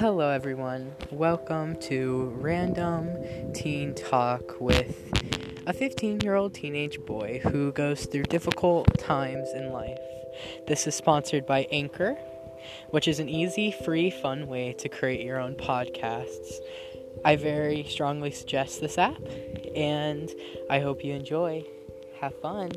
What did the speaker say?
Hello, everyone. Welcome to Random Teen Talk with a 15 year old teenage boy who goes through difficult times in life. This is sponsored by Anchor, which is an easy, free, fun way to create your own podcasts. I very strongly suggest this app, and I hope you enjoy. Have fun.